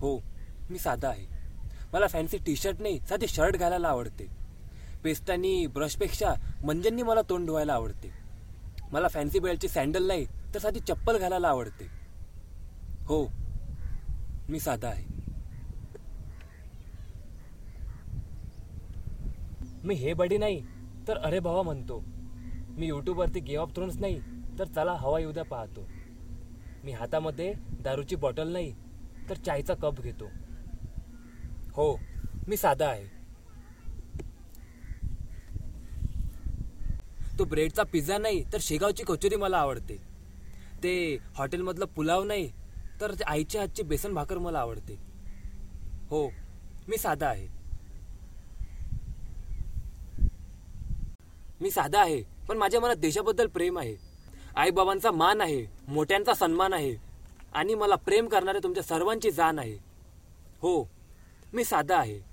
हो मी साधा आहे. मला फॅन्सी टी शर्ट नाही साधे शर्ट घालायला आवडते. पेस्ट आणि ब्रशपेक्षा मंजननी मला तोंड धुवायला आवडते. मला फॅन्सी बेल्टची सँडल नाही तर साधी चप्पल घालायला आवडते. हो मी साधा आहे. मी हे बडी नाही तर अरे भावा म्हणतो. मी यूट्यूबवरती गेम ऑफ थ्रोन्स नाही तर चला हवा येऊ द्या पाहतो. मी हातामध्ये दारूची बॉटल नाही तर चायचा कप घेतो. हो मी साधा आहे. तो ब्रेडचा पिझ्झा नाही तर शेगावची कचोरी मला आवडते. ते हॉटेलमधलं पुलाव नाही तर ते आईच्या हातची बेसन भाकर मला आवडते. हो मी साधा आहे. मी साधा आहे पण माझ्या मनात देशाबद्दल प्रेम आहे. आईबाबांचा मान आहे मोठ्यांचा सन्मान आहे. आणि मला प्रेम करणाऱ्या तुमच्या सर्वांची जाण आहे. हो मी साधा आहे.